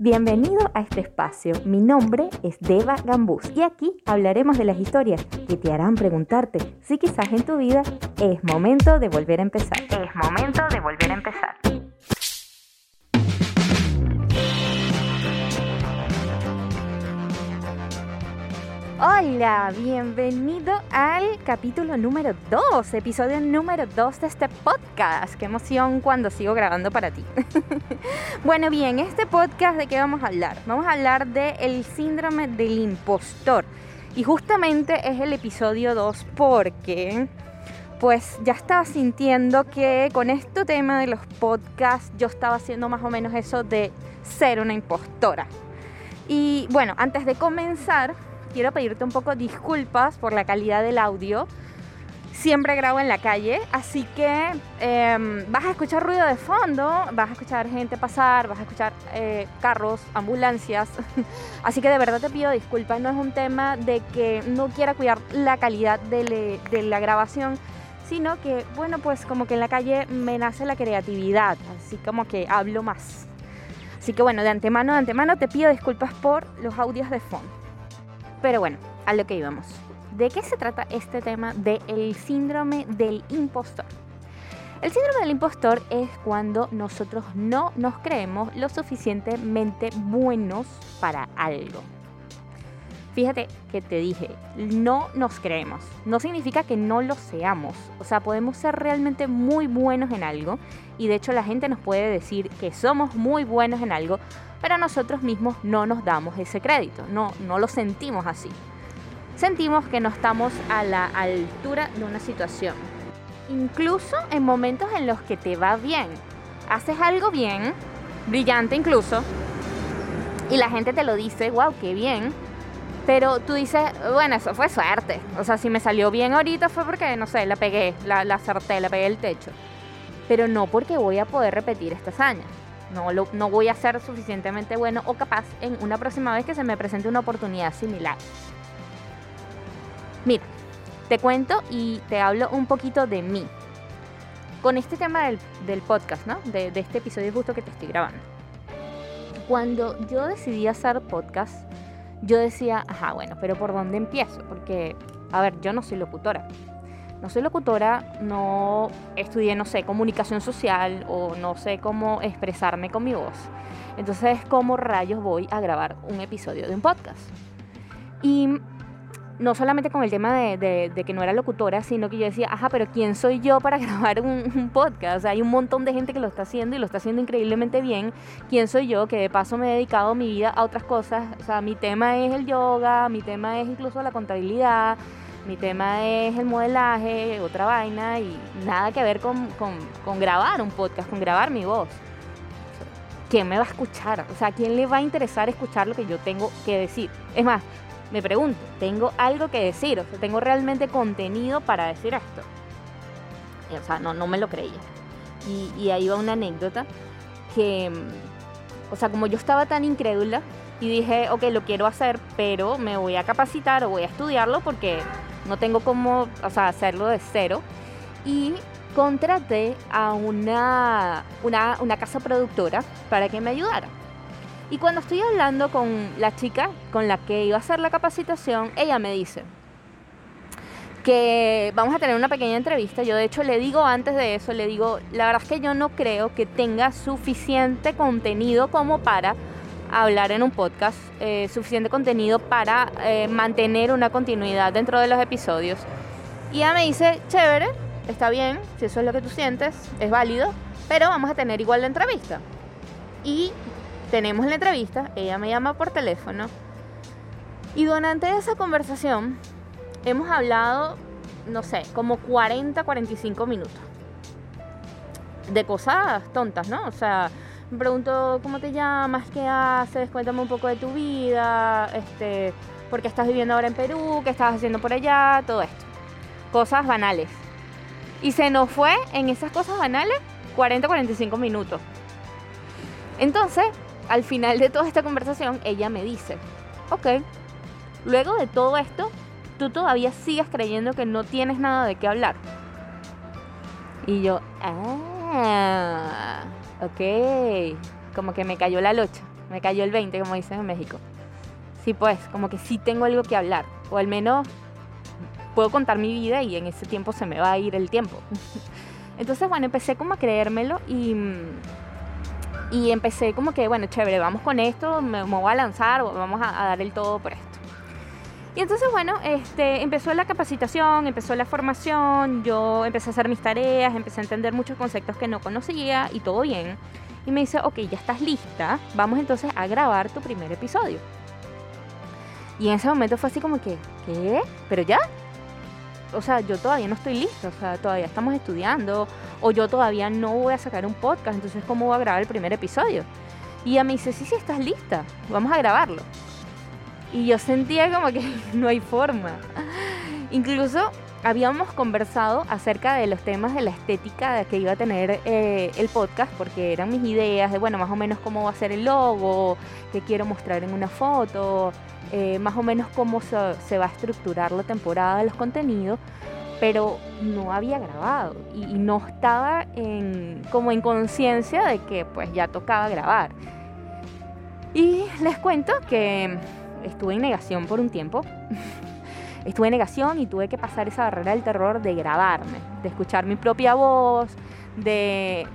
Bienvenido a este espacio. Mi nombre es Deva Gambús y aquí hablaremos de las historias que te harán preguntarte si quizás en tu vida es momento de volver a empezar. Es momento de volver a empezar. Hola, bienvenido al capítulo número 2, episodio número 2 de este podcast. Qué emoción cuando sigo grabando para ti. bueno, bien, este podcast de qué vamos a hablar? Vamos a hablar del síndrome del impostor. Y justamente es el episodio 2 porque pues ya estaba sintiendo que con este tema de los podcasts yo estaba haciendo más o menos eso de ser una impostora. Y bueno, antes de comenzar, quiero pedirte un poco disculpas por la calidad del audio. Siempre grabo en la calle, así que em, vas a escuchar ruido de fondo, vas a escuchar gente pasar, vas a escuchar eh, carros, ambulancias. así que de verdad te pido disculpas, no es un tema de que no quiera cuidar la calidad de, de la grabación, sino que, bueno, pues como que en la calle me nace la creatividad, así como que hablo más. Así que bueno, de antemano, de antemano te pido disculpas por los audios de fondo. Pero bueno, a lo que íbamos. ¿De qué se trata este tema del síndrome del impostor? El síndrome del impostor es cuando nosotros no nos creemos lo suficientemente buenos para algo. Fíjate que te dije, no nos creemos. No significa que no lo seamos. O sea, podemos ser realmente muy buenos en algo. Y de hecho la gente nos puede decir que somos muy buenos en algo, pero nosotros mismos no nos damos ese crédito. No, no lo sentimos así. Sentimos que no estamos a la altura de una situación. Incluso en momentos en los que te va bien. Haces algo bien, brillante incluso, y la gente te lo dice, wow, qué bien pero tú dices, bueno, eso fue suerte. O sea, si me salió bien ahorita fue porque, no sé, la pegué, la, la acerté, la pegué el techo. Pero no porque voy a poder repetir esta hazaña. No, lo, no voy a ser suficientemente bueno o capaz en una próxima vez que se me presente una oportunidad similar. Mira, te cuento y te hablo un poquito de mí. Con este tema del, del podcast, ¿no? De, de este episodio justo que te estoy grabando. Cuando yo decidí hacer podcast, yo decía, ajá, bueno, pero ¿por dónde empiezo? Porque, a ver, yo no soy locutora. No soy locutora, no estudié, no sé, comunicación social o no sé cómo expresarme con mi voz. Entonces, ¿cómo rayos voy a grabar un episodio de un podcast? Y no solamente con el tema de, que no era locutora, sino que yo decía, ajá, pero ¿quién soy yo para grabar un, podcast? O sea, hay un montón de gente que lo está haciendo y lo está haciendo increíblemente bien. ¿Quién soy yo? Que de paso me he dedicado mi vida a otras cosas. O sea, mi tema es el yoga, mi tema es incluso la contabilidad, mi tema es el modelaje, otra vaina y nada que ver con, con grabar un podcast, con grabar mi voz. ¿Quién me va a escuchar? O sea, ¿quién le va a interesar escuchar lo que yo tengo que decir? Es más, me pregunto, ¿tengo algo que decir? O sea, ¿tengo realmente contenido para decir esto? o sea, no, no me lo creía. Y, ahí va una anécdota que, o sea, como yo estaba tan incrédula y dije, ok, lo quiero hacer, pero me voy a capacitar o voy a estudiarlo porque no tengo cómo, o sea, hacerlo de cero. Y contraté a una, una, una casa productora para que me ayudara. Y cuando estoy hablando con la chica con la que iba a hacer la capacitación, ella me dice que vamos a tener una pequeña entrevista. Yo de hecho le digo antes de eso, le digo, la verdad es que yo no creo que tenga suficiente contenido como para hablar en un podcast, eh, suficiente contenido para eh, mantener una continuidad dentro de los episodios. Y ella me dice, chévere, está bien, si eso es lo que tú sientes, es válido, pero vamos a tener igual la entrevista. Y tenemos la entrevista, ella me llama por teléfono y durante esa conversación hemos hablado, no sé, como 40, 45 minutos de cosas tontas, ¿no? O sea, me pregunto cómo te llamas, qué haces, cuéntame un poco de tu vida, este, por qué estás viviendo ahora en Perú, qué estás haciendo por allá, todo esto. Cosas banales. Y se nos fue en esas cosas banales 40, 45 minutos. Entonces, al final de toda esta conversación, ella me dice, ok, luego de todo esto, tú todavía sigues creyendo que no tienes nada de qué hablar. Y yo, ah, ok, como que me cayó la locha, me cayó el 20, como dicen en México. Sí, pues, como que sí tengo algo que hablar, o al menos puedo contar mi vida y en ese tiempo se me va a ir el tiempo. Entonces, bueno, empecé como a creérmelo y, y empecé como que, bueno, chévere, vamos con esto, me, voy a lanzar, vamos a, dar el todo por esto. Y entonces, bueno, este, empezó la capacitación, empezó la formación, yo empecé a hacer mis tareas, empecé a entender muchos conceptos que no conocía y todo bien. Y me dice, ok, ya estás lista, vamos entonces a grabar tu primer episodio. Y en ese momento fue así como que, ¿qué? ¿Pero ya? O sea, yo todavía no estoy lista, o sea, todavía estamos estudiando, o yo todavía no voy a sacar un podcast, entonces ¿cómo voy a grabar el primer episodio? Y ella me dice, sí, sí, estás lista, vamos a grabarlo. Y yo sentía como que no hay forma. Incluso habíamos conversado acerca de los temas de la estética que iba a tener eh, el podcast, porque eran mis ideas de, bueno, más o menos cómo va a ser el logo, qué quiero mostrar en una foto, eh, más o menos cómo se, va a estructurar la temporada de los contenidos, pero no había grabado y, no estaba en, como en conciencia de que pues ya tocaba grabar. Y les cuento que estuve en negación por un tiempo. estuve en negación y tuve que pasar esa barrera del terror de grabarme, de escuchar mi propia voz, de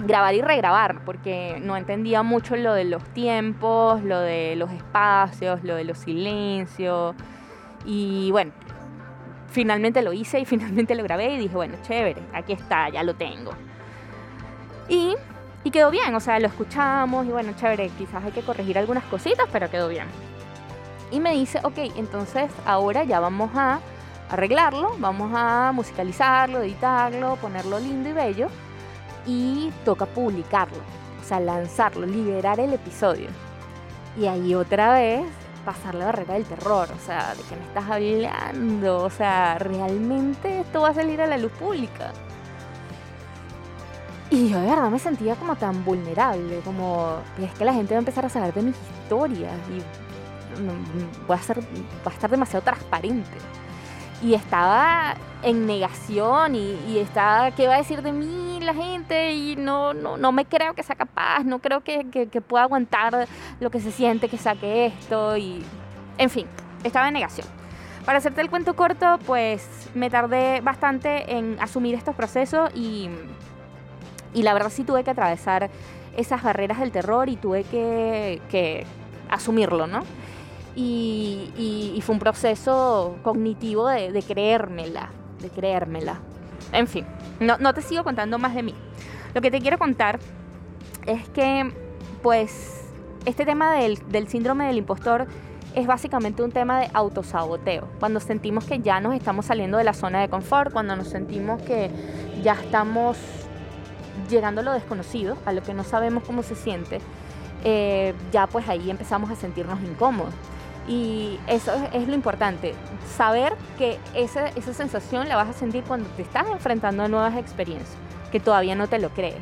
grabar y regrabar, porque no entendía mucho lo de los tiempos, lo de los espacios, lo de los silencios. Y bueno, finalmente lo hice y finalmente lo grabé y dije, bueno, chévere, aquí está, ya lo tengo. Y, y quedó bien, o sea, lo escuchamos y bueno, chévere, quizás hay que corregir algunas cositas, pero quedó bien. Y me dice, ok, entonces ahora ya vamos a arreglarlo, vamos a musicalizarlo, editarlo, ponerlo lindo y bello. Y toca publicarlo, o sea, lanzarlo, liberar el episodio. Y ahí otra vez pasar la barrera del terror, o sea, de que me estás hablando, o sea, realmente esto va a salir a la luz pública. Y yo de verdad me sentía como tan vulnerable, como es que la gente va a empezar a saber de mis historias y va a, ser, va a estar demasiado transparente. Y estaba en negación y, estaba, ¿qué va a decir de mí la gente? Y no, no, no me creo que sea capaz, no creo que, que, pueda aguantar lo que se siente que saque esto. Y, en fin, estaba en negación. Para hacerte el cuento corto, pues me tardé bastante en asumir estos procesos y, y la verdad sí tuve que atravesar esas barreras del terror y tuve que, que asumirlo, ¿no? y, fue un proceso cognitivo de, creérmela, de creérmela. En fin, no, no te sigo contando más de mí. Lo que te quiero contar es que, pues, este tema del, del síndrome del impostor es básicamente un tema de autosaboteo. Cuando sentimos que ya nos estamos saliendo de la zona de confort, cuando nos sentimos que ya estamos llegando a lo desconocido, a lo que no sabemos cómo se siente, eh, ya pues ahí empezamos a sentirnos incómodos. Y eso es, lo importante, saber que esa, esa sensación la vas a sentir cuando te estás enfrentando a nuevas experiencias, que todavía no te lo crees.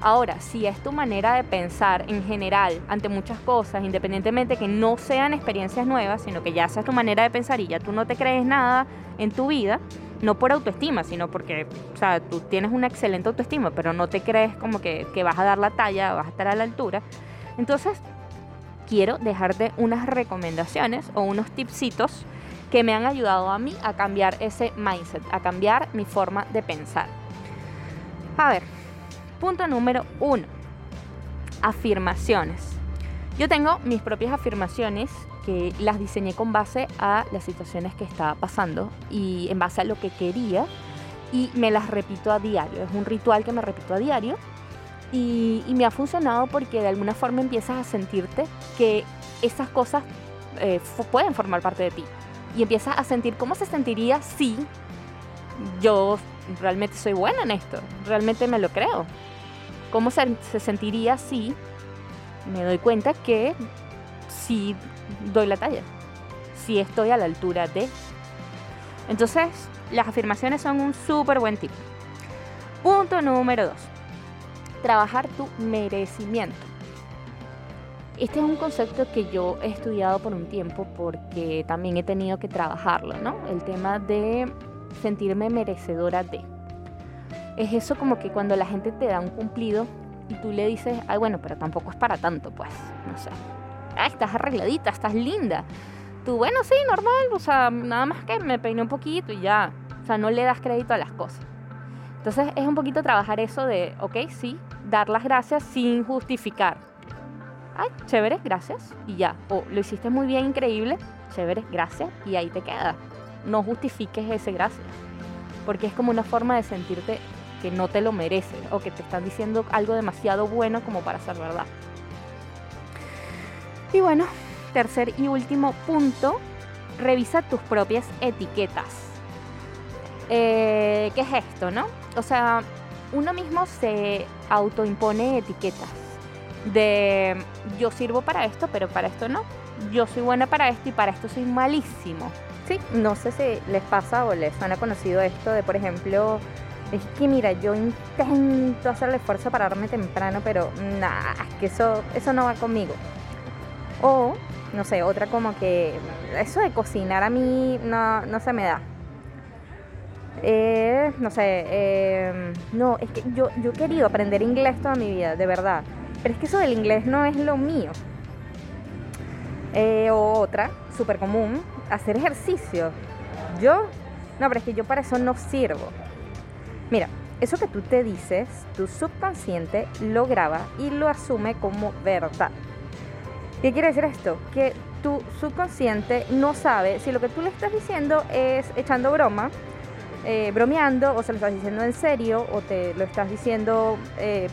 Ahora, si es tu manera de pensar en general ante muchas cosas, independientemente que no sean experiencias nuevas, sino que ya sea tu manera de pensar y ya tú no te crees nada en tu vida, no por autoestima, sino porque, o sea, tú tienes una excelente autoestima, pero no te crees como que, que vas a dar la talla, vas a estar a la altura, entonces quiero dejarte unas recomendaciones o unos tipsitos que me han ayudado a mí a cambiar ese mindset, a cambiar mi forma de pensar. A ver, punto número uno, afirmaciones. Yo tengo mis propias afirmaciones que las diseñé con base a las situaciones que estaba pasando y en base a lo que quería y me las repito a diario. Es un ritual que me repito a diario y, me ha funcionado porque de alguna forma empiezas a sentirte que esas cosas eh, pueden formar parte de ti. Y empiezas a sentir cómo se sentiría si yo realmente soy buena en esto, realmente me lo creo. ¿Cómo se, se sentiría si me doy cuenta que si doy la talla, si estoy a la altura de... Entonces, las afirmaciones son un súper buen tip. Punto número dos trabajar tu merecimiento. Este es un concepto que yo he estudiado por un tiempo porque también he tenido que trabajarlo, ¿no? El tema de sentirme merecedora de. Es eso como que cuando la gente te da un cumplido, y tú le dices, ay, bueno, pero tampoco es para tanto, pues, no sé. Ay, estás arregladita, estás linda. Tú, bueno, sí, normal, o sea, nada más que me peiné un poquito y ya. O sea, no le das crédito a las cosas. Entonces es un poquito trabajar eso de, ok, sí, dar las gracias sin justificar. Ay, chévere, gracias, y ya. O lo hiciste muy bien, increíble, chévere, gracias, y ahí te queda. No justifiques ese gracias, porque es como una forma de sentirte que no te lo mereces o que te están diciendo algo demasiado bueno como para ser verdad. Y bueno, tercer y último punto, revisa tus propias etiquetas. Eh, ¿Qué es esto, no? O sea, uno mismo se autoimpone etiquetas de yo sirvo para esto, pero para esto no. Yo soy buena para esto y para esto soy malísimo. Sí, no sé si les pasa o les suena conocido esto de, por ejemplo, es que mira, yo intento hacer el esfuerzo para darme temprano, pero nada, que eso, eso no va conmigo. O, no sé, otra como que eso de cocinar a mí no, no se me da. Eh, no sé, eh, no, es que yo, yo he querido aprender inglés toda mi vida, de verdad. Pero es que eso del inglés no es lo mío. Eh, o otra, súper común, hacer ejercicio. Yo, no, pero es que yo para eso no sirvo. Mira, eso que tú te dices, tu subconsciente lo graba y lo asume como verdad. ¿Qué quiere decir esto? Que tu subconsciente no sabe si lo que tú le estás diciendo es echando broma, eh, bromeando, o se lo estás diciendo en serio, o te lo estás diciendo eh,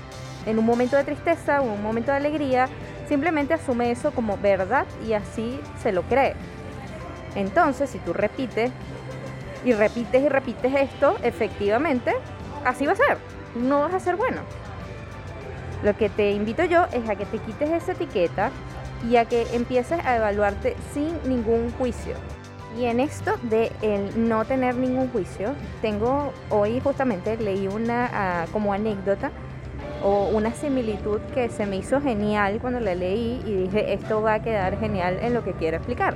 en un momento de tristeza o un momento de alegría. Simplemente asume eso como verdad y así se lo cree. Entonces, si tú repites y repites y repites esto, efectivamente, así va a ser. No vas a ser bueno. Lo que te invito yo es a que te quites esa etiqueta y a que empieces a evaluarte sin ningún juicio. Y en esto de el no tener ningún juicio, tengo hoy justamente leí una ah, como anécdota o una similitud que se me hizo genial cuando la leí y dije esto va a quedar genial en lo que quiero explicar.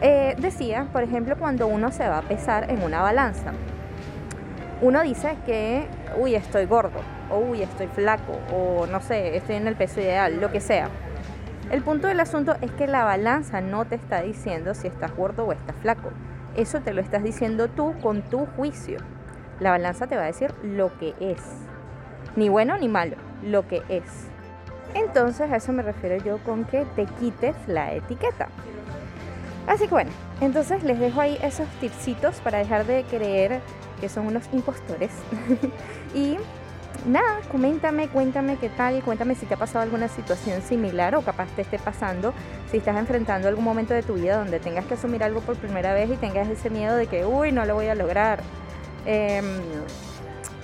Eh, decía, por ejemplo, cuando uno se va a pesar en una balanza, uno dice que, uy, estoy gordo, o uy, estoy flaco, o no sé, estoy en el peso ideal, lo que sea. El punto del asunto es que la balanza no te está diciendo si estás gordo o estás flaco. Eso te lo estás diciendo tú con tu juicio. La balanza te va a decir lo que es. Ni bueno ni malo, lo que es. Entonces a eso me refiero yo con que te quites la etiqueta. Así que bueno, entonces les dejo ahí esos tipsitos para dejar de creer que son unos impostores. y nada, coméntame, cuéntame qué tal, cuéntame si te ha pasado alguna situación similar o capaz te esté pasando, si estás enfrentando algún momento de tu vida donde tengas que asumir algo por primera vez y tengas ese miedo de que, uy, no lo voy a lograr. Em,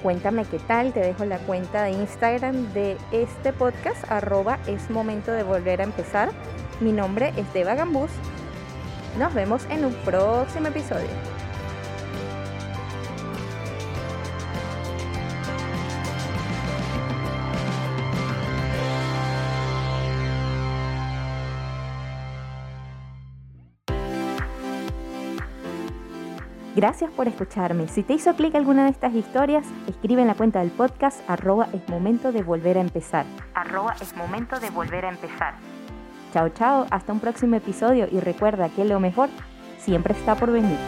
cuéntame qué tal, te dejo la cuenta de Instagram de este podcast, arroba es momento de volver a empezar. Mi nombre es Deva Gambús nos vemos en un próximo episodio. Gracias por escucharme. Si te hizo clic alguna de estas historias, escribe en la cuenta del podcast arroba es momento de volver a empezar. Arroba es momento de volver a empezar. Chao, chao, hasta un próximo episodio y recuerda que lo mejor siempre está por venir.